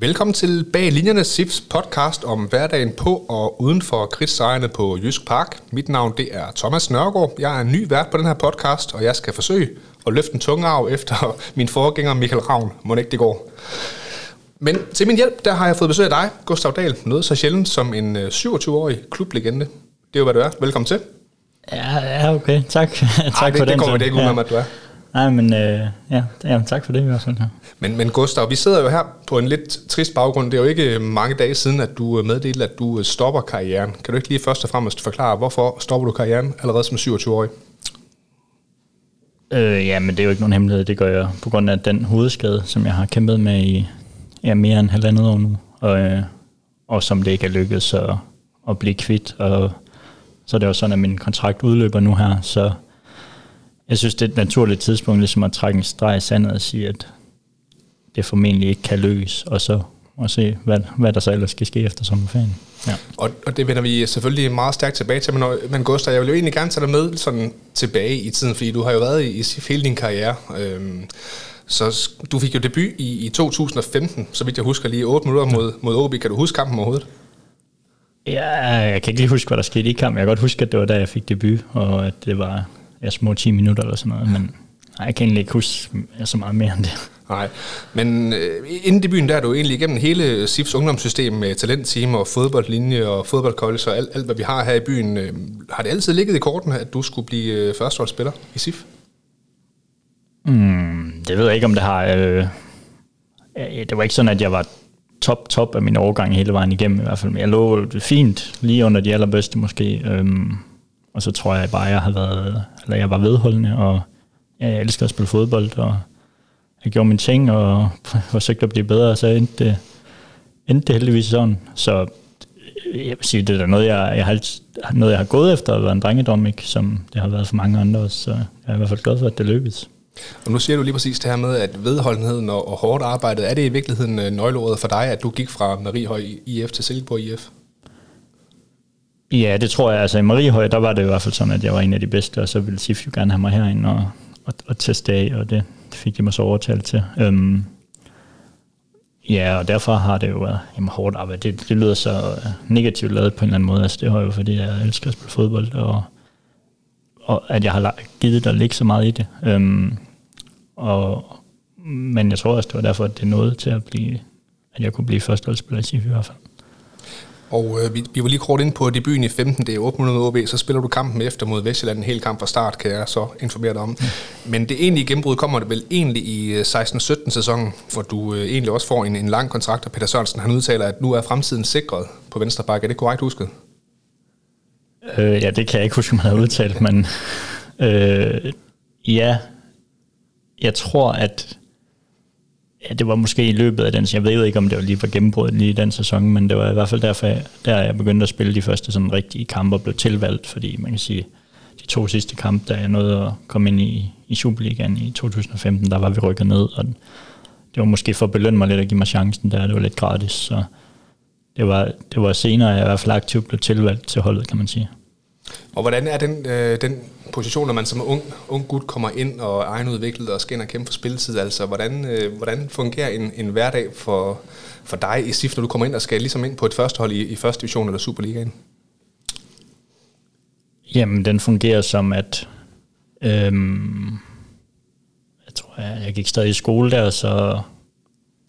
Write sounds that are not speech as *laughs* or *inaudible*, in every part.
Velkommen til Bag Linjerne SIFs podcast om hverdagen på og uden for kridtsejrene på Jysk Park. Mit navn det er Thomas Nørgaard. Jeg er ny vært på den her podcast, og jeg skal forsøge at løfte en tunge arv efter *laughs* min forgænger Michael Ravn. Må ikke det går. Men til min hjælp, der har jeg fået besøg af dig, Gustav Dahl. Noget så sjældent som en 27-årig klublegende. Det er jo, hvad du er. Velkommen til. Ja, ja okay. Tak. *laughs* tak Ej, det, for det den. kommer det ikke ud ja. at du er. Nej, men øh, ja, ja, tak for det i hvert fald. Ja. Men, men Gustav, vi sidder jo her på en lidt trist baggrund. Det er jo ikke mange dage siden, at du meddelte, at du stopper karrieren. Kan du ikke lige først og fremmest forklare, hvorfor stopper du karrieren allerede som 27-årig? Øh, ja, men det er jo ikke nogen hemmelighed. Det gør jeg på grund af den hovedskade, som jeg har kæmpet med i ja, mere end halvandet år nu. Og, øh, og som det ikke er lykkedes at, at blive kvitt. Og så er det jo sådan, at min kontrakt udløber nu her, så jeg synes, det er et naturligt tidspunkt ligesom at trække en streg i sandet og sige, at det formentlig ikke kan lykkes, og så og se, hvad, hvad der så ellers skal ske efter sommerferien. Ja. Og, og det vender vi selvfølgelig meget stærkt tilbage til, men, men Gustav, jeg vil jo egentlig gerne tage dig med sådan tilbage i tiden, fordi du har jo været i, i hele din karriere. Øhm, så du fik jo debut i, i 2015, så vidt jeg husker, lige 8 minutter mod, mod OB. Kan du huske kampen overhovedet? Ja, jeg kan ikke lige huske, hvad der skete i kampen. Jeg kan godt huske, at det var da, jeg fik debut, og at det var ja, små 10 minutter eller sådan noget, men nej, jeg kan egentlig ikke huske så meget mere end det. Nej, men øh, inden debuten der er du egentlig igennem hele SIFs ungdomssystem med talentteam og fodboldlinje og fodboldkollege og alt, alt, hvad vi har her i byen. Øh, har det altid ligget i kortene, at du skulle blive øh, førsteholdsspiller i SIF? Mm, det ved jeg ikke, om det har... Øh, det var ikke sådan, at jeg var top, top af min overgang hele vejen igennem i hvert fald. Men jeg lå fint, lige under de allerbedste måske. Øhm, og så tror jeg bare, at jeg har været, eller jeg var vedholdende, og jeg elsker at spille fodbold, og jeg gjorde mine ting, og *laughs* forsøgte at blive bedre, og så endte det, endte det heldigvis sådan. Så jeg vil sige, det er noget, jeg, jeg har, noget, jeg har gået efter at være en drengedom, ikke? som det har været for mange andre også, så jeg er i hvert fald glad for, at det lykkedes. Og nu siger du lige præcis det her med, at vedholdenheden og, og hårdt arbejde, er det i virkeligheden øh, nøgleordet for dig, at du gik fra Mariehøj IF til Silkeborg IF? Ja, det tror jeg. Altså i Mariehøj, der var det i hvert fald sådan, at jeg var en af de bedste, og så ville SIF jo gerne have mig herind og, og, og teste af, og det, fik de mig så overtalt til. Øhm, ja, og derfor har det jo været jamen, hårdt arbejde. Det, det lyder så øh, negativt lavet på en eller anden måde. Altså det har jo, fordi jeg elsker at spille fodbold, og, og at jeg har givet der ligge så meget i det. Øhm, og, men jeg tror også, det var derfor, at det nåede til at blive, at jeg kunne blive førsteholdsspiller i SIF i hvert fald. Og øh, vi, vi var lige kort ind på debuten i 15. Det er 800 OB, så spiller du kampen efter mod Vestjylland en hel kamp fra start, kan jeg så informere dig om. Mm. Men det egentlige gennembrud kommer det vel egentlig i 16-17 sæsonen, hvor du øh, egentlig også får en, en lang kontrakt, og Peter Sørensen han udtaler, at nu er fremtiden sikret på venstre bakke. Er det korrekt husket? Øh, ja, det kan jeg ikke huske, man har udtalt, men øh, ja, jeg tror, at ja, det var måske i løbet af den, jeg ved ikke, om det var lige for gennembruddet lige i den sæson, men det var i hvert fald derfor, jeg, der jeg begyndte at spille de første sådan rigtige kampe og blev tilvalgt, fordi man kan sige, de to sidste kampe, da jeg nåede at komme ind i, i Superligaen i 2015, der var vi rykket ned, og det var måske for at belønne mig lidt at give mig chancen der, det var lidt gratis, så det var, det var senere, jeg i hvert fald aktivt blev tilvalgt til holdet, kan man sige. Og hvordan er den, øh, den position, når man som ung, ung gut kommer ind og er egenudviklet og skal ind og kæmpe for spilletid? Altså, hvordan, øh, hvordan fungerer en, en hverdag for, for dig i SIF, når du kommer ind og skal ligesom ind på et førstehold i, i første division eller Superligaen? Jamen, den fungerer som, at øhm, jeg tror, jeg, jeg gik stadig i skole der, så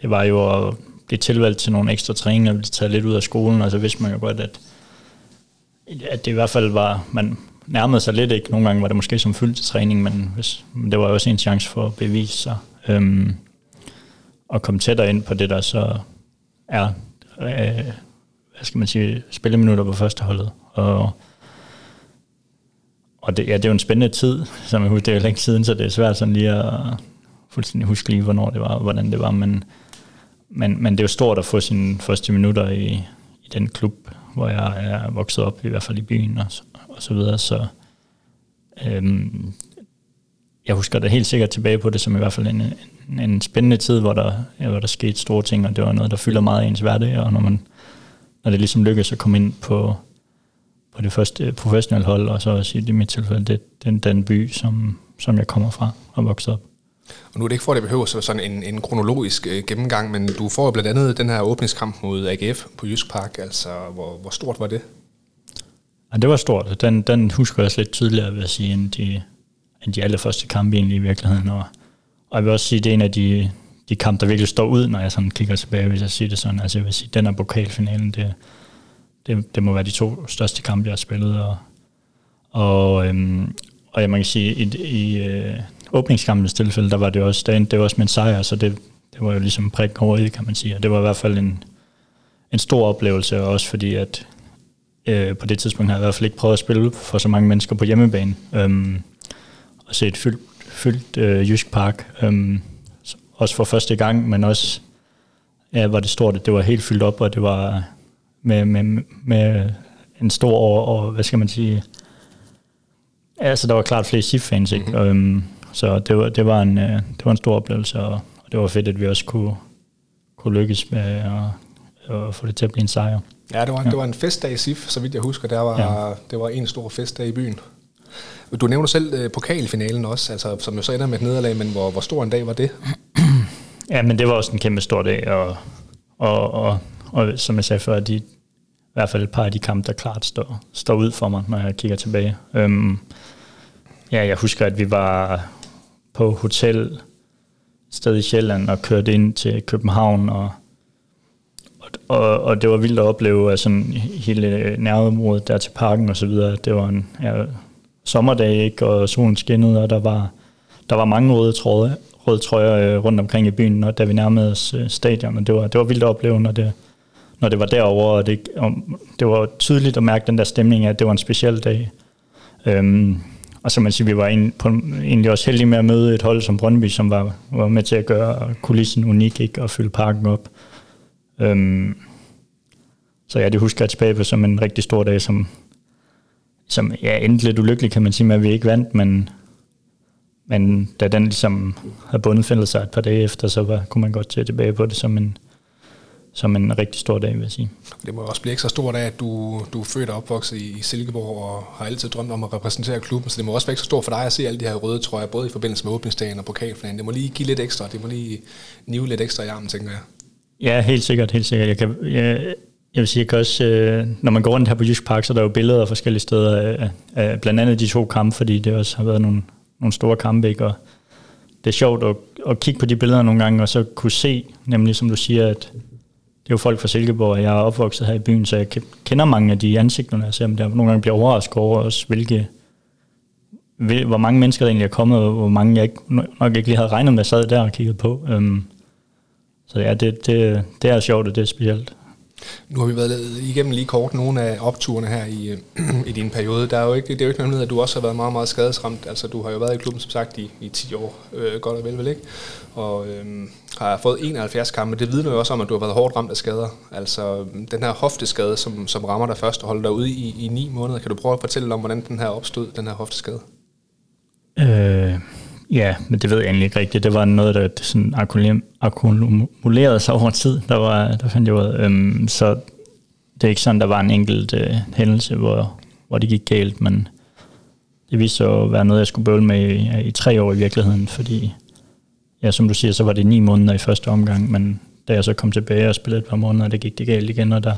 det var jo at blive tilvalgt til nogle ekstra træninger, blive taget lidt ud af skolen, og så vidste man jo godt, at at det i hvert fald var, man nærmede sig lidt ikke. Nogle gange var det måske som fyldt til træning, men, hvis, men det var også en chance for at bevise sig. Øhm, og komme tættere ind på det, der så er, øh, hvad skal man sige, spilleminutter på førsteholdet. Og, og det, ja, det er jo en spændende tid, som jeg husker, det er jo længe siden, så det er svært sådan lige at fuldstændig huske lige, hvornår det var, og hvordan det var, men, men, men det er jo stort at få sine første minutter i, i den klub, hvor jeg er vokset op, i hvert fald i byen og, og så videre. Så øhm, jeg husker da helt sikkert tilbage på det som i hvert fald en, en, en spændende tid, hvor der, ja, hvor der skete store ting, og det var noget, der fylder meget i ens hverdag, og når, man, når det ligesom lykkedes at komme ind på, på det første professionelle hold, og så også i mit tilfælde, det, den, den by, som, som jeg kommer fra og vokset op. Og nu er det ikke for, at det behøver så sådan en, en kronologisk øh, gennemgang, men du får jo blandt andet den her åbningskamp mod AGF på Jysk Park. Altså, hvor, hvor stort var det? Ja, det var stort. Den, den husker jeg også lidt tydeligere, vil jeg sige, end de, end de allerførste kampe egentlig i virkeligheden. Og, og jeg vil også sige, det er en af de, de kampe, der virkelig står ud, når jeg sådan kigger tilbage, hvis jeg siger det sådan. Altså jeg vil sige, den her pokalfinalen, det, det, det må være de to største kampe, jeg har spillet. Og, og, øhm, og jeg man kan sige, i, i øh, åbningskampens tilfælde, der var det også, der det var også med en sejr, så det, det var jo ligesom prik over i, kan man sige. Og det var i hvert fald en, en stor oplevelse, også fordi at øh, på det tidspunkt havde jeg i hvert fald ikke prøvet at spille for så mange mennesker på hjemmebane. Øhm, og se et fyldt, fyldt øh, Jysk Park. Øhm, også for første gang, men også ja, var det stort, at det var helt fyldt op, og det var med, med, med en stor, og, og hvad skal man sige, altså der var klart flere SIF-fans, ikke? Mm-hmm. Øhm, så det var, det, var en, øh, det var en stor oplevelse, og, og det var fedt, at vi også kunne, kunne lykkes med at, at få det til at blive en sejr. Ja, det var, ja. det var en festdag i SIF, så vidt jeg husker. Der var, ja. Det var en stor festdag i byen. Du nævner selv øh, pokalfinalen også, altså, som jo så ender med et nederlag, men hvor, hvor stor en dag var det? *clears throat* ja, men det var også en kæmpe stor dag, og, og, og, og som jeg sagde før, de, i hvert fald et par af de kampe, der klart står, står ud for mig, når jeg kigger tilbage. Øhm, ja, jeg husker, at vi var på hotel sted i Sjælland og kørte ind til København, og, og, og det var vildt at opleve altså, hele nærområdet der til parken og så videre. Det var en ja, sommerdag, ikke? og solen skinnede, og der var, der var mange røde, tråde, røde trøjer øh, rundt omkring i byen, og da vi nærmede os øh, stadion, og det var, det var vildt at opleve, når det, når det var derovre, og det, og det var tydeligt at mærke den der stemning af, at det var en speciel dag. Øhm, og så man siger, vi var en, på, egentlig også heldige med at møde et hold som Brøndby, som var, var med til at gøre kulissen unik ikke? og fylde parken op. Øhm, så ja, det husker jeg tilbage på som en rigtig stor dag, som, som ja, endte lidt ulykkelig, kan man sige, med at vi ikke vandt, men, men da den ligesom havde bundet sig et par dage efter, så var, kunne man godt se tilbage på det som en, som en rigtig stor dag, vil jeg sige. Det må også blive ekstra stort af, at du, du er født og opvokset i, Silkeborg og har altid drømt om at repræsentere klubben, så det må også være ekstra stort for dig at se alle de her røde trøjer, både i forbindelse med åbningsdagen og pokalflanen. Det må lige give lidt ekstra, det må lige nive lidt ekstra i armen, tænker jeg. Ja, helt sikkert, helt sikkert. Jeg, kan, jeg, jeg vil sige, jeg kan også, øh, når man går rundt her på Jysk Park, så er der jo billeder af forskellige steder, af, af blandt andet de to kampe, fordi det også har været nogle, nogle store kampe, ikke? og det er sjovt at, at kigge på de billeder nogle gange, og så kunne se, nemlig som du siger, at det er jo folk fra Silkeborg, og jeg er opvokset her i byen, så jeg kender mange af de ansigter, jeg ser dem der. Nogle gange bliver overrasket over også, hvilke, hvor mange mennesker der egentlig er kommet, og hvor mange jeg ikke, nok ikke lige havde regnet med, sad der og kiggede på. Um, så ja, det, det, det er sjovt, og det er specielt. Nu har vi været igennem lige kort nogle af opturene her i, *clears throat* i din periode. Der er jo ikke, det er jo ikke noget at du også har været meget, meget skadesramt. Altså, du har jo været i klubben, som sagt, i, i 10 år, øh, godt og vel, vel ikke? Og øh, har fået 71 kampe. Det vidner jo også om, at du har været hårdt ramt af skader. Altså, den her hofteskade, som, som rammer dig først og holder dig ude i, i 9 måneder. Kan du prøve at fortælle om, hvordan den her opstod, den her hofteskade? Øh, Ja, men det ved jeg egentlig ikke rigtigt. Det var noget, der sådan akkumulerede sig over tid. Der, var, der fandt jeg ud øhm, Så det er ikke sådan, der var en enkelt øh, hændelse, hvor, hvor det gik galt, men det viste sig at være noget, jeg skulle bøvle med i, i tre år i virkeligheden, fordi, ja, som du siger, så var det ni måneder i første omgang, men da jeg så kom tilbage og spillede et par måneder, det gik det galt igen, og der,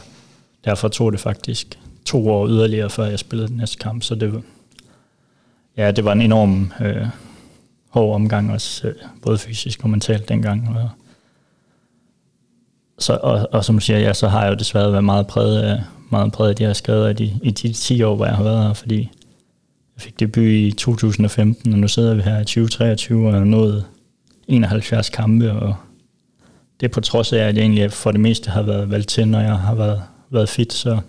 derfor tog det faktisk to år yderligere, før jeg spillede den næste kamp, så det, ja, det var en enorm øh, hård omgang også, øh, både fysisk og mentalt dengang. Og, så, og, og som du siger, ja, så har jeg jo desværre været meget præget af, meget præget af de her skader i de, i de 10 år, hvor jeg har været her, fordi jeg fik debut i 2015, og nu sidder vi her i 2023 og har nået 71 kampe, og det er på trods af, at jeg egentlig for det meste har været valgt til, når jeg har været, været fit, så,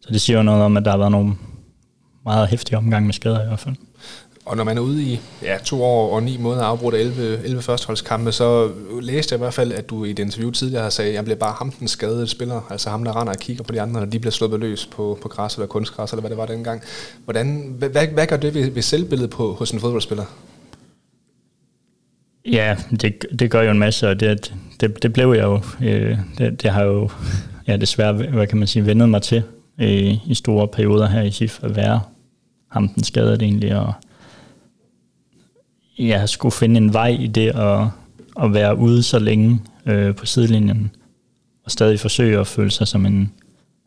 så det siger jo noget om, at der har været nogle meget hæftige omgang med skader i hvert fald. Og når man er ude i ja, to år og ni måneder afbrudt 11, 11 førsteholdskampe, så læste jeg i hvert fald, at du i et interview tidligere har sagt, at jeg bliver bare ham den skadede spiller, altså ham, der render og kigger på de andre, når de bliver sluppet løs på, på græs eller kunstgræs, eller hvad det var dengang. Hvordan, hvad, hvad gør det ved, ved selvbilledet på, hos en fodboldspiller? Ja, det, det gør jo en masse, og det, det, det blev jeg jo, øh, det, det har jo ja, desværre, hvad kan man sige, vendet mig til øh, i store perioder her i SIF at være ham den skadede egentlig, og jeg skulle finde en vej i det at, at være ude så længe øh, på sidelinjen, og stadig forsøge at føle sig som en,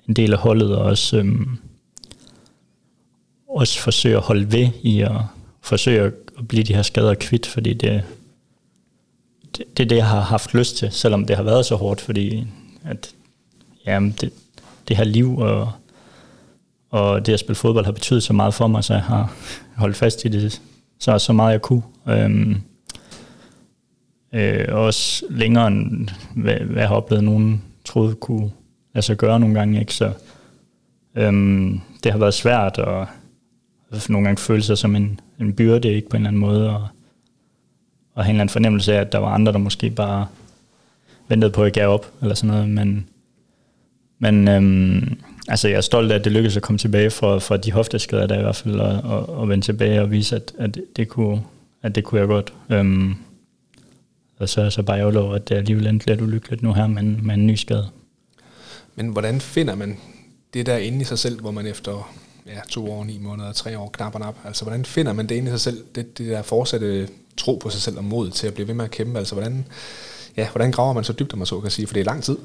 en del af holdet, og også, øh, også forsøge at holde ved i at forsøge at blive de her skader kvidt, fordi det, det, det er det, jeg har haft lyst til, selvom det har været så hårdt, fordi at, jamen, det, det her liv og, og det at spille fodbold har betydet så meget for mig, så jeg har holdt fast i det så, så meget jeg kunne. Øhm, øh, også længere end hvad, hvad jeg har oplevet, nogen troede kunne lade sig gøre nogle gange. Ikke? Så, øhm, det har været svært at nogle gange føle sig som en, en byrde ikke på en eller anden måde, og, og have en eller anden fornemmelse af, at der var andre, der måske bare ventede på, at jeg gav op, eller sådan noget, men, men øhm, altså jeg er stolt af, at det lykkedes at komme tilbage fra, fra de hofteskader der i hvert fald, og, og, og vende tilbage og vise, at, at, det, kunne, at det kunne jeg godt. Øhm, og så er så bare ærgerlig over, at det er alligevel endte lidt ulykkeligt nu her med med en ny skade. Men hvordan finder man det der inde i sig selv, hvor man efter ja, to år, ni måneder, tre år, knap og nap, altså hvordan finder man det inde i sig selv, det, det der fortsatte tro på sig selv og mod til at blive ved med at kæmpe, altså hvordan, ja, hvordan graver man så dybt, om man så kan sige, for det er lang tid.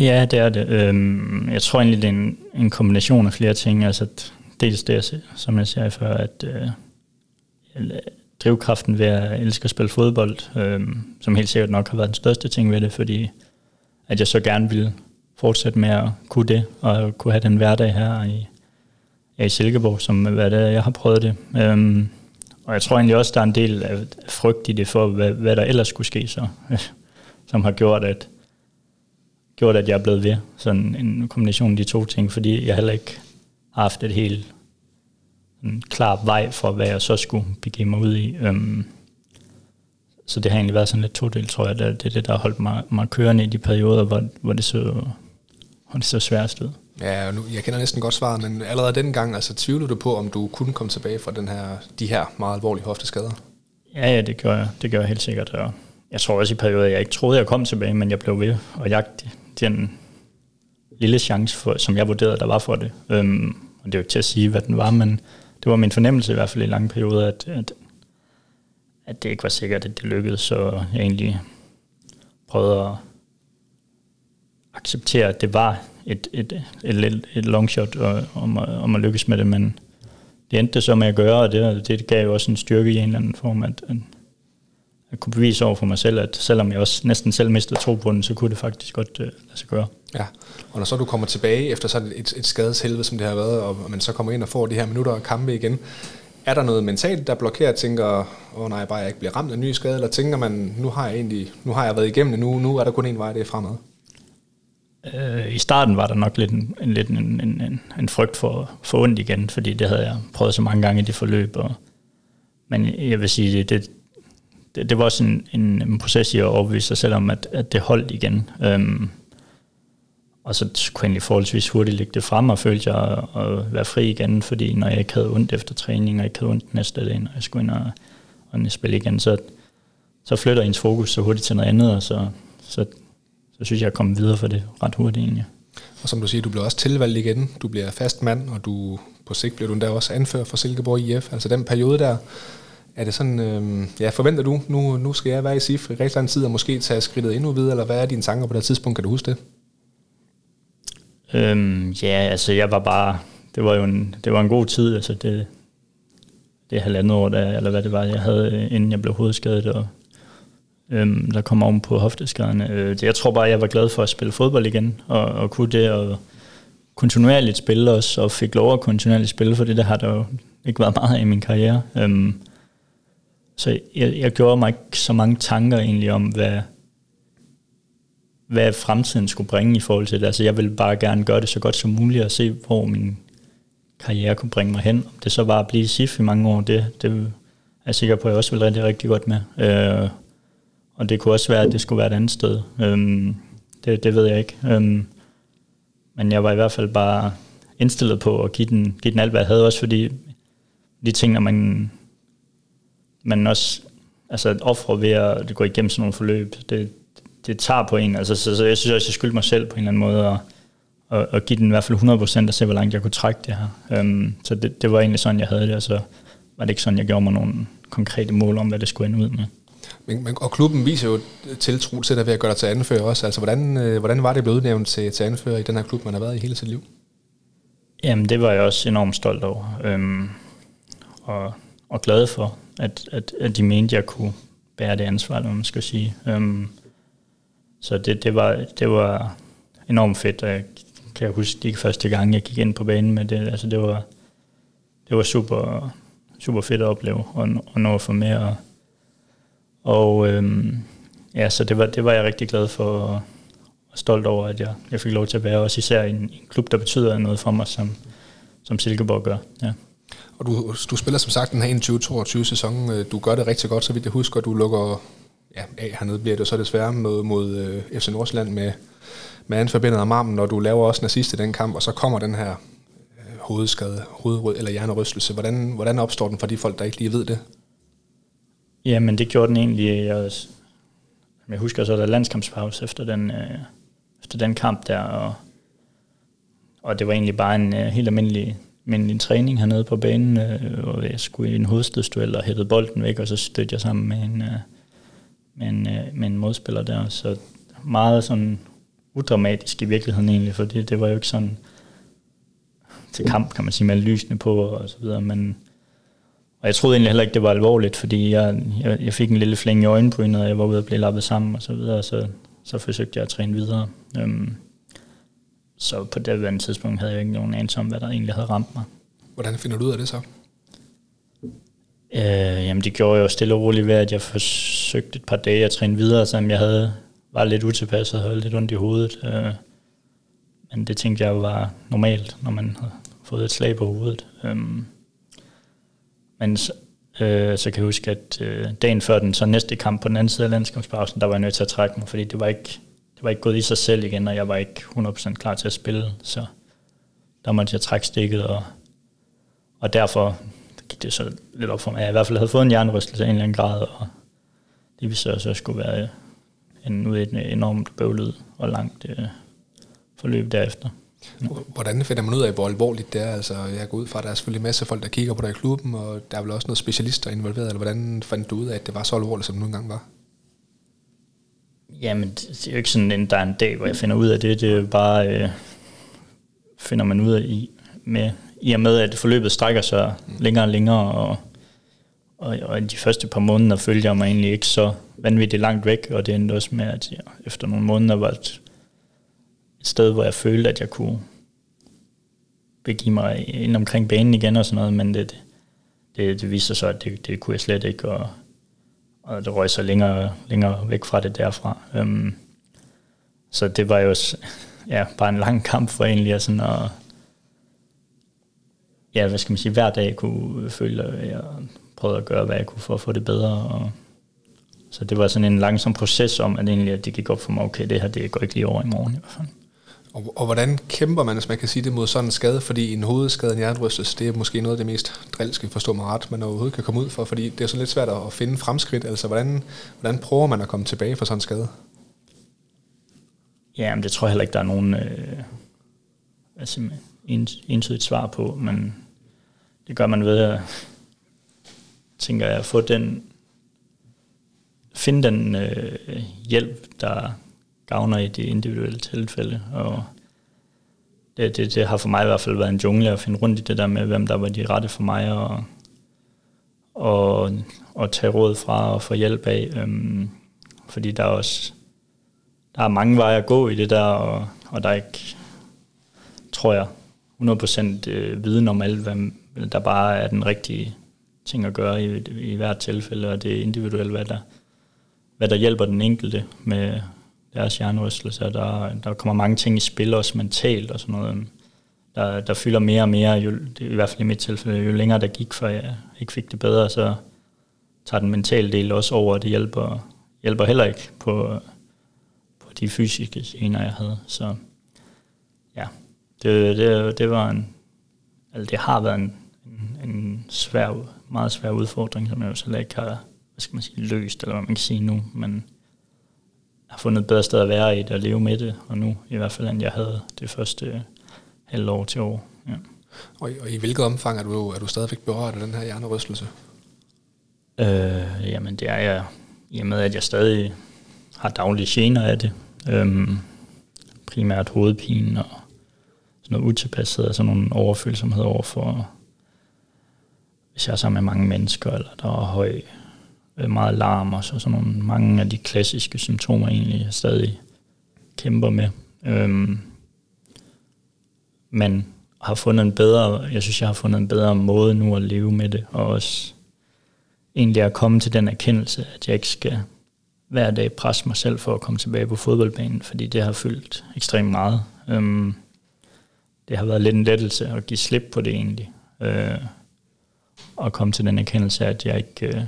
Ja, det er det. Øhm, jeg tror egentlig, det er en, en kombination af flere ting. Altså, dels det, som jeg sagde før, at øh, drivkraften ved at elske at spille fodbold, øh, som helt sikkert nok har været den største ting ved det, fordi at jeg så gerne ville fortsætte med at kunne det, og kunne have den hverdag her i, i Silkeborg, som hvad det er, jeg har prøvet det. Øhm, og jeg tror egentlig også, der er en del af frygt i det for, hvad, hvad der ellers skulle ske så, *laughs* som har gjort, at gjort, at jeg er blevet ved. Sådan en kombination af de to ting, fordi jeg heller ikke har haft et helt en klar vej for, hvad jeg så skulle begive mig ud i. Øhm, så det har egentlig været sådan lidt to del, tror jeg. Det er det, der har holdt mig, mig kørende i de perioder, hvor, hvor, det, så, hvor det så sværest ud. Ja, nu, jeg kender næsten godt svaret, men allerede dengang, altså tvivler du på, om du kunne komme tilbage fra den her, de her meget alvorlige hofteskader? Ja, ja, det gør jeg. Det gør jeg helt sikkert. Og jeg tror også i perioder, jeg ikke troede, jeg kom tilbage, men jeg blev ved og jagte den lille chance, for, som jeg vurderede, der var for det. Øhm, og det er jo ikke til at sige, hvad den var, men det var min fornemmelse i hvert fald i lange perioder, at, at, at det ikke var sikkert, at det lykkedes, så jeg egentlig prøvede at acceptere, at det var et, et, et, et, et long shot og, om, at, om at lykkes med det, men det endte det så med at gøre, og det, det gav jo også en styrke i en eller anden form, at, at jeg kunne bevise over for mig selv, at selvom jeg også næsten selv mistede tro på den, så kunne det faktisk godt uh, lade sig gøre. Ja, og når så du kommer tilbage efter sådan et, et skadeshelvede, som det har været, og man så kommer ind og får de her minutter og kampe igen, er der noget mentalt, der blokerer, tænker, åh oh, nej, bare jeg ikke bliver ramt af en ny skade, eller tænker man, nu har jeg egentlig, nu har jeg været igennem det, nu, nu er der kun en vej, det er fremad? Uh, I starten var der nok lidt en, en, en, en, en, en frygt for, for ondt igen, fordi det havde jeg prøvet så mange gange i det forløb, og, men jeg vil sige, det, det, det, det var også en, en, en proces i at overbevise sig selv om, at, at det holdt igen. Øhm, og så kunne jeg egentlig forholdsvis hurtigt lægge det frem og følte jeg at, at være fri igen, fordi når jeg ikke havde ondt efter træning, og ikke havde ondt næste dag, når jeg skulle ind og, og spille igen, så, så flytter ens fokus så hurtigt til noget andet, og så, så, så synes jeg, at jeg kom videre for det ret hurtigt egentlig. Og som du siger, du bliver også tilvalgt igen, du bliver fast mand, og du på sigt bliver du endda også anført for Silkeborg IF. Altså den periode der, er det sådan, øh, ja, forventer du, nu, nu skal jeg være i SIF i rigtig lang tid, og måske tage skridtet endnu videre, eller hvad er dine tanker på det tidspunkt, kan du huske det? Øhm, ja, altså jeg var bare, det var jo en, det var en god tid, altså det, det halvandet år, der, eller hvad det var, jeg havde, øh, inden jeg blev hovedskadet, og øhm, der kom oven på hofteskaderne. Øh, det, jeg tror bare, jeg var glad for at spille fodbold igen, og, og kunne det, og kontinuerligt spille også, og fik lov at kontinuerligt spille, for det der har der jo ikke været meget i min karriere. Øhm, så jeg, jeg gjorde mig ikke så mange tanker egentlig om, hvad, hvad fremtiden skulle bringe i forhold til det. Altså jeg ville bare gerne gøre det så godt som muligt, og se, hvor min karriere kunne bringe mig hen. Om det så var at blive SIF i mange år, det, det er jeg sikker på, at jeg også ville rigtig, rigtig godt med. Øh, og det kunne også være, at det skulle være et andet sted. Øh, det, det ved jeg ikke. Øh, men jeg var i hvert fald bare indstillet på at give den, give den alt, hvad jeg havde, også fordi de ting, når man, man også altså offer ved at gå igennem sådan nogle forløb, det, det tager på en. Altså, så, så jeg synes også, jeg skyldte mig selv på en eller anden måde at, at, at give den i hvert fald 100% og se, hvor langt jeg kunne trække det her. Um, så det, det var egentlig sådan, jeg havde det, og så var var det ikke sådan, jeg gjorde mig nogle konkrete mål om, hvad det skulle ende ud med. Men, men, og klubben viser jo tiltro til dig ved at gøre dig til anfører også. Altså, hvordan, øh, hvordan var det blevet udnævnt til, til anfører i den her klub, man har været i hele sit liv? Jamen, det var jeg også enormt stolt over. Øhm, og, og glad for, at, at, at de mente, jeg kunne bære det ansvar, når man skal sige. Øhm, så det, det, var, det var enormt fedt, og jeg kan jeg huske de første gang, jeg gik ind på banen med det. Altså, det var, det var super, super fedt at opleve, og, og nå at få med. Og, og øhm, ja, så det var, det var jeg rigtig glad for, og, og stolt over, at jeg, jeg fik lov til at være, også især i en, en klub, der betyder noget for mig, som, som Silkeborg gør. Ja. Og du, du spiller som sagt den her 21-22 sæson. Øh, du gør det rigtig godt, så vidt jeg husker. Du lukker ja, af hernede, bliver det så desværre mod, mod øh, FC Nordsjælland med, med anforbindet om armen, når du laver også nazist i den kamp, og så kommer den her øh, hovedskade, hovedrød eller hjernerystelse. Hvordan, hvordan opstår den for de folk, der ikke lige ved det? Jamen, det gjorde den egentlig. Øh, jeg, jeg husker så, der landskampspause efter den, øh, efter den kamp der, og, og det var egentlig bare en øh, helt almindelig, men en træning hernede på banen, øh, hvor jeg skulle i en hovedstødstuel og hættede bolden væk, og så stødte jeg sammen med en, øh, med en, øh, med en modspiller der. Så meget sådan udramatisk i virkeligheden egentlig, for det, det var jo ikke sådan til kamp, kan man sige, med lysene på og så videre, men og jeg troede egentlig heller ikke, det var alvorligt, fordi jeg, jeg, jeg fik en lille flæng i øjenbrynet, og jeg var ude at blive lappet sammen og så videre, så, så forsøgte jeg at træne videre. Øhm, så på det andet tidspunkt havde jeg ikke nogen anelse om, hvad der egentlig havde ramt mig. Hvordan finder du ud af det så? Øh, jamen det gjorde jeg jo stille og roligt ved, at jeg forsøgte et par dage at træne videre, selvom jeg havde, var lidt utilpasset og havde lidt ondt i hovedet. Øh, men det tænkte jeg var normalt, når man havde fået et slag på hovedet. Øh, men øh, så kan jeg huske, at øh, dagen før den så næste kamp på den anden side af landskampspausen, der var jeg nødt til at trække mig, fordi det var ikke, det var ikke gået i sig selv igen, og jeg var ikke 100% klar til at spille, så der måtte jeg trække stikket, og, og derfor gik det så lidt op for mig, at jeg i hvert fald havde fået en hjernerystelse af en eller anden grad, og det ville så, så skulle være en, ud i et enormt bøvlet og langt øh, forløb derefter. Hvordan finder man ud af, hvor alvorligt det er? Altså, jeg går ud fra, at der er selvfølgelig en masse folk, der kigger på dig i klubben, og der er vel også noget specialister involveret, eller hvordan fandt du ud af, at det var så alvorligt, som det nu engang var? Jamen, det er jo ikke sådan, at der er en dag, hvor jeg finder ud af det. Det er jo bare, øh, finder man ud af i, med, i og med, at forløbet strækker sig længere og længere, og, og, og de første par måneder følger jeg mig egentlig ikke så vanvittigt langt væk, og det endte også med, at jeg efter nogle måneder var et et sted, hvor jeg følte, at jeg kunne begive mig ind omkring banen igen og sådan noget, men det, det, det viste sig så, at det, det kunne jeg slet ikke, og, og det røg så længere, længere væk fra det derfra. Øhm, så det var jo ja, bare en lang kamp for egentlig, sådan at, ja, hvad skal man sige, hver dag kunne føle, at jeg prøvede at gøre, hvad jeg kunne for at få det bedre, og så det var sådan en langsom proces om, at egentlig at det gik op for mig, okay, det her, det går ikke lige over i morgen i hvert fald. Og, og hvordan kæmper man, hvis man kan sige det, mod sådan en skade? Fordi en hovedskade, en hjernerystelse, det er måske noget af det mest drilske, forstå mig ret, man overhovedet kan komme ud for, fordi det er så lidt svært at finde fremskridt. Altså, hvordan, hvordan prøver man at komme tilbage fra sådan en skade? Ja, men det tror jeg heller ikke, der er nogen øh, altså, entydigt svar på, men det gør man ved at, tænker jeg, at få den, finde den øh, hjælp, der gavner i de individuelle tilfælde. Og det, det, det har for mig i hvert fald været en jungle at finde rundt i det der med, hvem der var de rette for mig, og, og, og tage råd fra og få hjælp af. Øhm, fordi der er også der er mange veje at gå i det der, og, og der er ikke, tror jeg, 100% øh, viden om alt, hvad der bare er den rigtige ting at gøre i, i hvert tilfælde, og det er individuelt, hvad der, hvad der hjælper den enkelte med, deres hjernerystelse, der, der kommer mange ting i spil, også mentalt og sådan noget, der, der fylder mere og mere, jo, det, i hvert fald i mit tilfælde, jo længere der gik, før jeg ikke fik det bedre, så tager den mentale del også over, og det hjælper, hjælper heller ikke på, på de fysiske scener, jeg havde. Så ja, det, det, det var en, altså det har været en, en, en svær, meget svær udfordring, som jeg jo slet ikke har, hvad skal man sige, løst, eller hvad man kan sige nu, men har fundet et bedre sted at være i det og leve med det, og nu i hvert fald, end jeg havde det første halvår til år. Ja. Og, i, og i hvilket omfang er du, er du stadigvæk berørt af den her hjernerystelse? Øh, jamen det er jeg, i og med at jeg stadig har daglige gener af det. Øhm, primært hovedpine og sådan noget utilpasset, altså nogle overfølsomhed over for, hvis jeg er sammen med mange mennesker, eller der er høj, øh, Øh, meget larm og så sådan nogle, mange af de klassiske symptomer egentlig, jeg stadig kæmper med. Øhm, men har fundet en bedre, jeg synes, jeg har fundet en bedre måde nu at leve med det, og også egentlig at komme til den erkendelse, at jeg ikke skal hver dag presse mig selv for at komme tilbage på fodboldbanen, fordi det har fyldt ekstremt meget. Øhm, det har været lidt en lettelse at give slip på det egentlig, øh, og komme til den erkendelse, at jeg ikke, øh,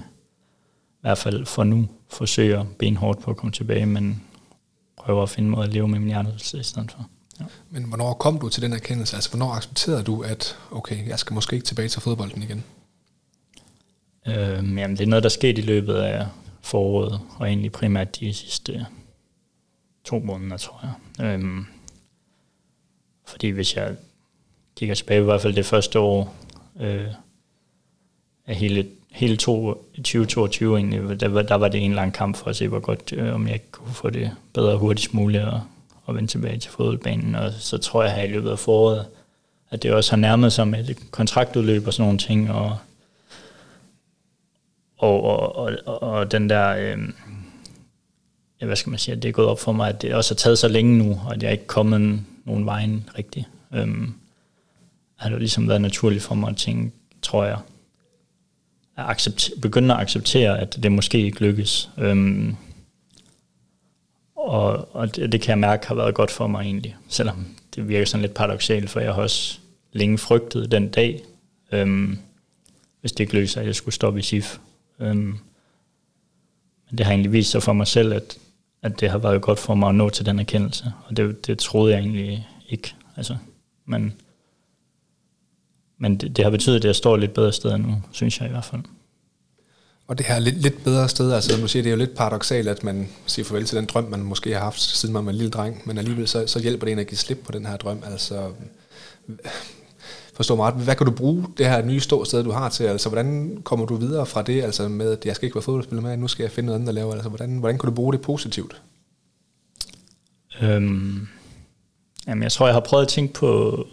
hvert fald for nu, forsøger benhårdt på at komme tilbage, men prøver at finde en måde at leve med min hjernerystelse i stedet for. Ja. Men hvornår kom du til den erkendelse? Altså, hvornår accepterede du, at okay, jeg skal måske ikke tilbage til fodbolden igen? Øhm, jamen, det er noget, der skete i løbet af foråret, og egentlig primært de sidste to måneder, tror jeg. Øhm, fordi hvis jeg kigger tilbage, i hvert fald det første år øh, af hele, hele to, 2022 egentlig, der, der var det en lang kamp for at se, hvor godt, øh, om jeg kunne få det bedre hurtigst muligt og, og vende tilbage til fodboldbanen. Og så tror jeg her i løbet af foråret, at det også har nærmet sig med et kontraktudløb og sådan nogle ting, og og, og, og, og den der, øh, ja, hvad skal man sige, det er gået op for mig, at det også har taget så længe nu, og at jeg ikke er kommet nogen vejen rigtig. Øh, har det ligesom været naturligt for mig at tænke, tror jeg, at acceptere, begynde at acceptere, at det måske ikke lykkes. Øhm, og, og det, det kan jeg mærke har været godt for mig egentlig, selvom det virker sådan lidt paradoxalt, for jeg har også længe frygtet den dag, øhm, hvis det ikke løser, at jeg skulle stoppe i SIF. Øhm, men det har egentlig vist sig for mig selv, at, at det har været godt for mig at nå til den erkendelse, og det, det troede jeg egentlig ikke. Altså, men men det, det har betydet, at jeg står lidt bedre sted nu, synes jeg i hvert fald. Og det her lidt, lidt bedre sted, altså du siger, det er jo lidt paradoxalt, at man siger farvel til den drøm, man måske har haft, siden man var en lille dreng, men alligevel så, så hjælper det en at give slip på den her drøm. Altså, forstå mig ret, hvad kan du bruge det her nye ståsted, du har til? Altså, hvordan kommer du videre fra det, altså med, at jeg skal ikke være fodboldspiller med, nu skal jeg finde noget andet at lave? Altså, hvordan, hvordan kan du bruge det positivt? Øhm, jamen, jeg tror, jeg har prøvet at tænke på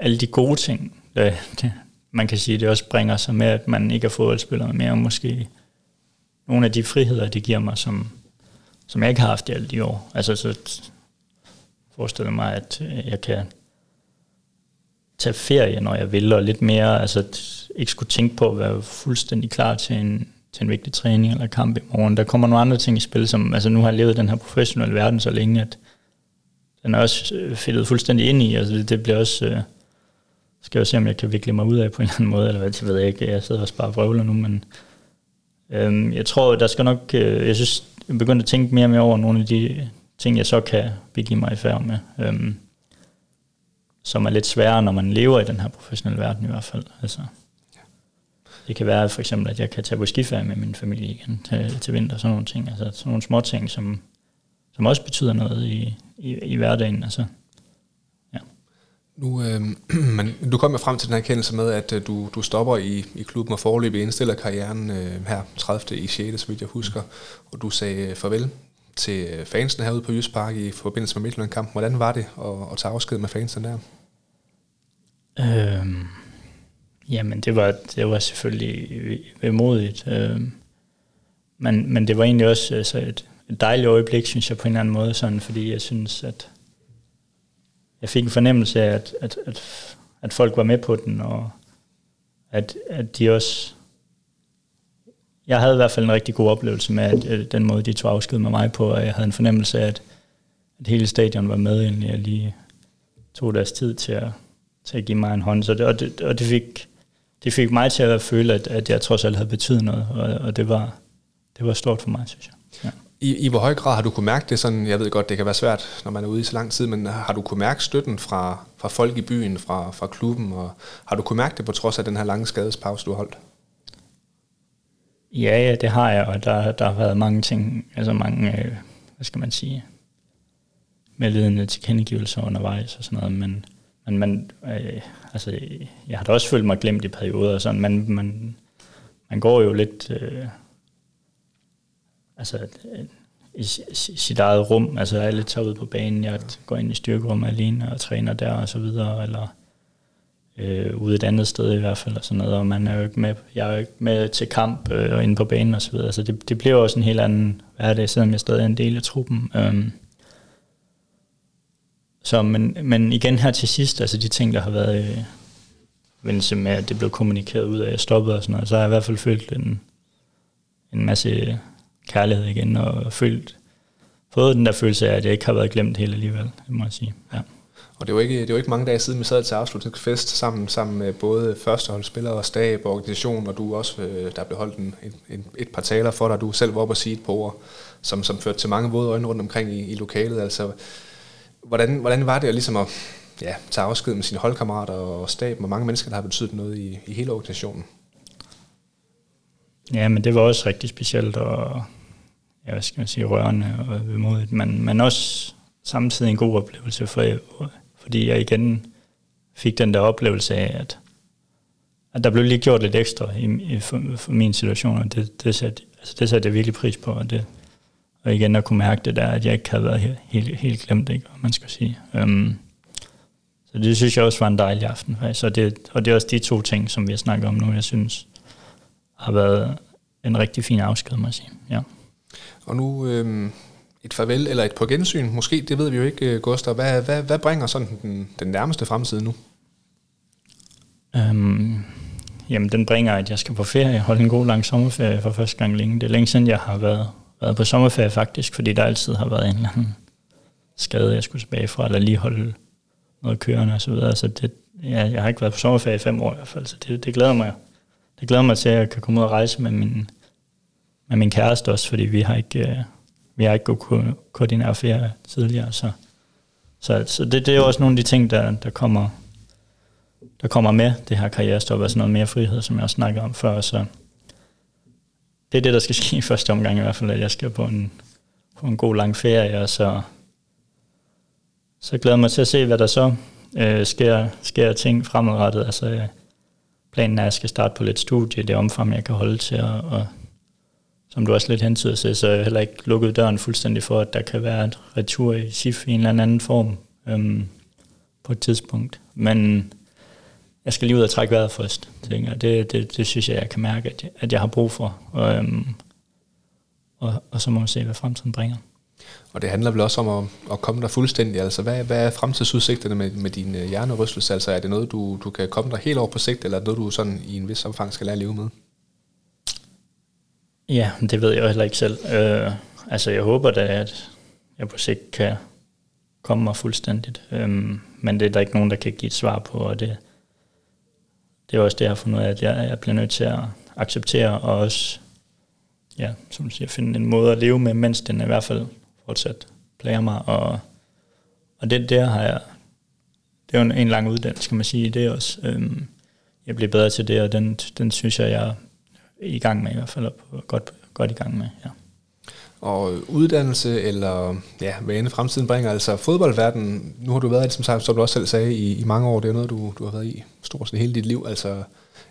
alle de gode ting. Det, det, man kan sige, det også bringer sig med, at man ikke er fodboldspiller mere, og måske nogle af de friheder, det giver mig, som, som jeg ikke har haft i alle de år. Altså, så forestiller mig, at øh, jeg kan tage ferie, når jeg vil, og lidt mere, altså ikke skulle tænke på at være fuldstændig klar til en, til en vigtig træning eller kamp i morgen. Der kommer nogle andre ting i spil, som, altså nu har jeg levet den her professionelle verden så længe, at den er også øh, fedtet fuldstændig ind i, altså det, det bliver også, øh, skal jeg se, om jeg kan vikle mig ud af på en eller anden måde, eller hvad, det ved jeg ikke, jeg sidder og bare vrøvler nu, men øh, jeg tror, der skal nok, øh, jeg synes, jeg begynder at tænke mere og mere over nogle af de ting, jeg så kan begive mig i færd med. Øh, som er lidt sværere, når man lever i den her professionelle verden i hvert fald. Altså, det kan være for eksempel, at jeg kan tage på skiferie med min familie igen til, til vinter, sådan nogle ting. Altså sådan nogle små ting, som, som også betyder noget i, i, i hverdagen. Altså. Nu, øh, *clears throat* men du kommer frem til den her kendelse med, at øh, du, du stopper i, i klubben og forløbig indstiller karrieren øh, her 30. i 6. så vidt jeg husker, og du sagde øh, farvel til øh, fansene herude på Jysk Park i forbindelse med Midtjylland-kampen. Hvordan var det at, at tage afsked med fansene der? Øhm, jamen, det var, det var selvfølgelig vemodigt. Øhm, men, men det var egentlig også altså et, et dejligt øjeblik, synes jeg på en eller anden måde, sådan, fordi jeg synes, at jeg fik en fornemmelse af, at, at, at, at folk var med på den, og at, at de også jeg havde i hvert fald en rigtig god oplevelse med at, at den måde, de tog afsked med mig på, og jeg havde en fornemmelse af, at, at hele stadion var med, egentlig jeg lige tog deres tid til at, til at give mig en hånd. Så det, og det, og det, fik, det fik mig til at føle, at, at jeg trods alt havde betydet noget, og, og det, var, det var stort for mig, synes jeg. Ja. I, I hvor høj grad har du kunne mærke det sådan, jeg ved godt, det kan være svært, når man er ude i så lang tid, men har du kunne mærke støtten fra, fra folk i byen, fra, fra klubben, og har du kunne mærke det på trods af den her lange skadespause, du har holdt? Ja, ja, det har jeg, og der, der har været mange ting, altså mange, øh, hvad skal man sige, medledende tilkendegivelser undervejs og sådan noget, men men man, øh, altså, jeg har da også følt mig glemt i perioder, og sådan, men man, man går jo lidt, øh, altså, øh, i sit eget rum, altså alle tager ud på banen, jeg går ind i styrkerummet alene og træner der og så videre, eller øh, ude et andet sted i hvert fald, og sådan noget, og man er jo ikke med, jeg er jo ikke med til kamp øh, og inde på banen og så videre, så det, det bliver også en helt anden hverdag, selvom jeg stadig er en del af truppen. Øhm. så, men, men igen her til sidst, altså de ting, der har været i forbindelse med, at det blev kommunikeret ud af, at jeg stoppede og sådan noget, så har jeg i hvert fald følt en, en masse kærlighed igen, og følt, fået den der følelse af, at jeg ikke har været glemt helt alligevel, må jeg sige. Ja. Og det var ikke, det var ikke mange dage siden, vi sad til afslutningsfest sammen, sammen med både førsteholdsspillere og stab og organisation, og du også, øh, der blev holdt en, en, et par taler for dig, du selv var oppe og sige et par ord, som, som førte til mange våde øjne rundt omkring i, i lokalet. Altså, hvordan, hvordan var det at, ligesom at ja, tage afsked med sine holdkammerater og stab, og mange mennesker, der har betydet noget i, i hele organisationen? Ja, men det var også rigtig specielt, og ja, hvad skal man sige, rørende og vemodigt, men, men også samtidig en god oplevelse, for, fordi jeg igen fik den der oplevelse af, at, at der blev lige gjort lidt ekstra i, i for, for min situation, og det, det, satte, altså det satte jeg virkelig pris på, og, det, og igen at kunne mærke det der, at jeg ikke havde været helt, helt, helt glemt, ikke, hvad man skal sige. Um, så det synes jeg også var en dejlig aften, faktisk. Og det, og det er også de to ting, som vi har snakket om nu, jeg synes har været en rigtig fin afsked, må jeg sige. Ja. Og nu øh, et farvel eller et på gensyn, måske, det ved vi jo ikke, øh, Gustav. Hvad, hvad, hvad bringer sådan den, den nærmeste fremtid nu? Um, jamen, den bringer, at jeg skal på ferie, holde en god lang sommerferie for første gang længe. Det er længe siden, jeg har været, været på sommerferie faktisk, fordi der altid har været en eller anden skade, jeg skulle tilbage fra, eller lige holde noget kørende og så videre. Så det, ja, jeg har ikke været på sommerferie i fem år i hvert fald, så det, det glæder mig. Det glæder mig til, at jeg kan komme ud og rejse med min, med min kæreste også, fordi vi har ikke, øh, vi har ikke kunnet koordinere ferie tidligere. Så, så, så det, det er jo også nogle af de ting, der, der kommer der kommer med det her karrierestop, altså noget mere frihed, som jeg også snakkede om før. Så det er det, der skal *laughs* ske i første omgang i hvert fald, at jeg skal på en, på en god lang ferie, og så, så glæder jeg mig til at se, hvad der så øh, sker, sker ting fremadrettet. Altså, øh, planen er, at jeg skal starte på lidt studie, det omfang, jeg kan holde til, og, og som du også lidt hentyder til, så er jeg heller ikke lukket døren fuldstændig for, at der kan være et retur i SIF i en eller anden form øhm, på et tidspunkt. Men jeg skal lige ud og trække vejret først, tænker jeg. Det, det, det synes jeg, jeg kan mærke, at jeg, at jeg har brug for. Og, øhm, og, og så må vi se, hvad fremtiden bringer. Og det handler vel også om at, at komme der fuldstændig. Altså, hvad, hvad er fremtidsudsigterne med, med din øh, hjernerystelse? Altså, er det noget, du, du kan komme der helt over på sigt, eller er det noget, du sådan i en vis omfang skal lære at leve med? Ja, det ved jeg heller ikke selv. Øh, altså, jeg håber da, at jeg på sigt kan komme mig fuldstændigt. Øhm, men det er der ikke nogen, der kan give et svar på, og det, det er også det, jeg har fundet ud af, at jeg, jeg bliver nødt til at acceptere, og også, ja, som du siger, finde en måde at leve med, mens den i hvert fald fortsat plager mig, og, og det der har jeg, det er jo en, en lang uddannelse, kan man sige, det er også, øhm, jeg bliver bedre til det, og den, den synes jeg, jeg i gang med i hvert fald, og godt, godt i gang med, ja. Og uddannelse, eller ja, hvad end fremtiden bringer, altså fodboldverden, nu har du været i det, som, sagt, som du også selv sagde, i, i mange år, det er noget, du, du har været i stort set hele dit liv, altså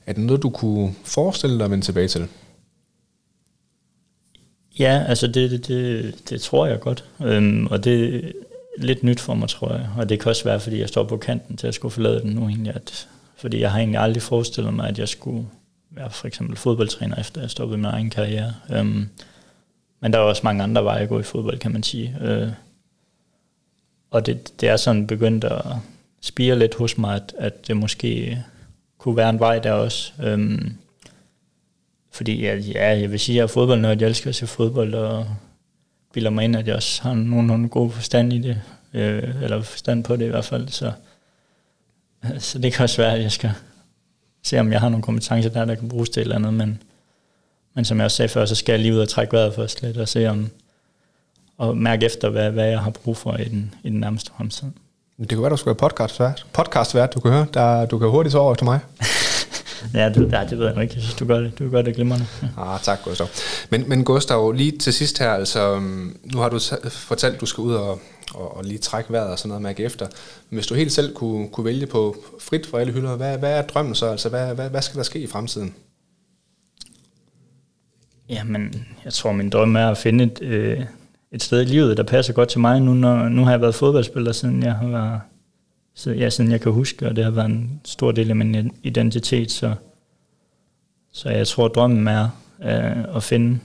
er det noget, du kunne forestille dig at vende tilbage til? Ja, altså det, det, det, det tror jeg godt, øhm, og det er lidt nyt for mig, tror jeg, og det kan også være, fordi jeg står på kanten til at skulle forlade den nu egentlig, at, fordi jeg har egentlig aldrig forestillet mig, at jeg skulle være for eksempel fodboldtræner, efter jeg stoppede min egen karriere. Øhm, men der er også mange andre veje at gå i fodbold, kan man sige. Øh, og det, det er sådan begyndt at spire lidt hos mig, at, at det måske kunne være en vej der også. Øhm, fordi jeg, ja, jeg vil sige, at jeg er fodboldnørd, jeg elsker at se fodbold, og bilder mig ind, at jeg også har nogen god forstand i det, øh, eller forstand på det i hvert fald. Så, så det kan også være, at jeg skal se, om jeg har nogle kompetencer der, der kan bruges til et eller andet, men, men som jeg også sagde før, så skal jeg lige ud og trække vejret først lidt, og se om, og mærke efter, hvad, hvad jeg har brug for i den, i den nærmeste fremtid. Det kunne være, du skulle være podcastvært. Podcastvært, du kan høre. Der, du kan hurtigt over til mig. *laughs* ja, det, ja, det ved jeg ikke. Jeg synes, du gør det, du gør det glimrende. Ja. *laughs* Ah, tak, Gustav. Men, men Gustav, lige til sidst her, altså, nu har du fortalt, at du skal ud og, og, og lige trække vejret og sådan noget, mærke efter. Men hvis du helt selv kunne, kunne vælge på frit for alle hylder, hvad, hvad er drømmen så? Altså, hvad, hvad, hvad skal der ske i fremtiden? Jamen, jeg tror, min drøm er at finde et, øh, et sted i livet, der passer godt til mig. Nu, når, nu har jeg været fodboldspiller, siden jeg har været, siden, ja, siden jeg kan huske, og det har været en stor del af min identitet, så, så jeg tror, drømmen er øh, at finde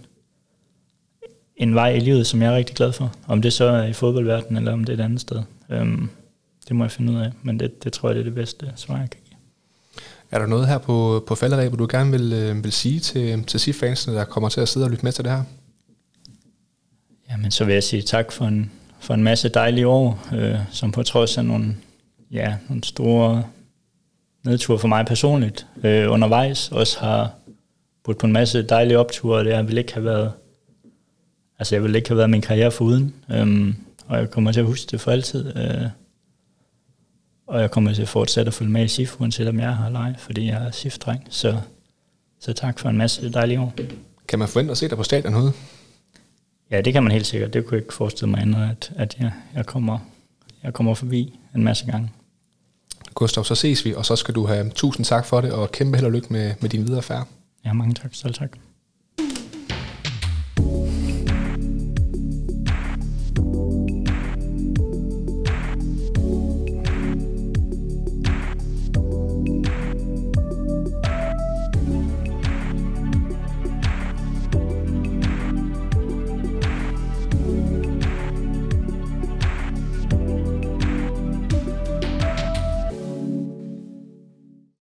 en vej i livet, som jeg er rigtig glad for. Om det så er i fodboldverdenen, eller om det er et andet sted. Øhm, det må jeg finde ud af, men det, det tror jeg, det er det bedste svar, jeg kan give. Er der noget her på, på falderæbet, du gerne vil, øh, vil sige til, til SIF-fansene, der kommer til at sidde og lytte med til det her? Jamen, så vil jeg sige tak for en, for en masse dejlige år, øh, som på trods af nogle, ja, nogle store nedture for mig personligt øh, undervejs, også har budt på en masse dejlige opture, og det har vel ikke have været altså jeg ville ikke have været min karriere foruden, øhm, og jeg kommer til at huske det for altid. Øh, og jeg kommer til at fortsætte at følge med i SIF, uanset om jeg har leje, fordi jeg er SIF-dreng. Så, så tak for en masse dejlige år. Kan man forvente at se dig på stadion herude? Ja, det kan man helt sikkert. Det kunne jeg ikke forestille mig andet, at, at jeg, jeg, kommer, jeg kommer forbi en masse gange. Gustav, så ses vi, og så skal du have tusind tak for det, og kæmpe held og lykke med, med din videre færd. Ja, mange tak. Selv tak.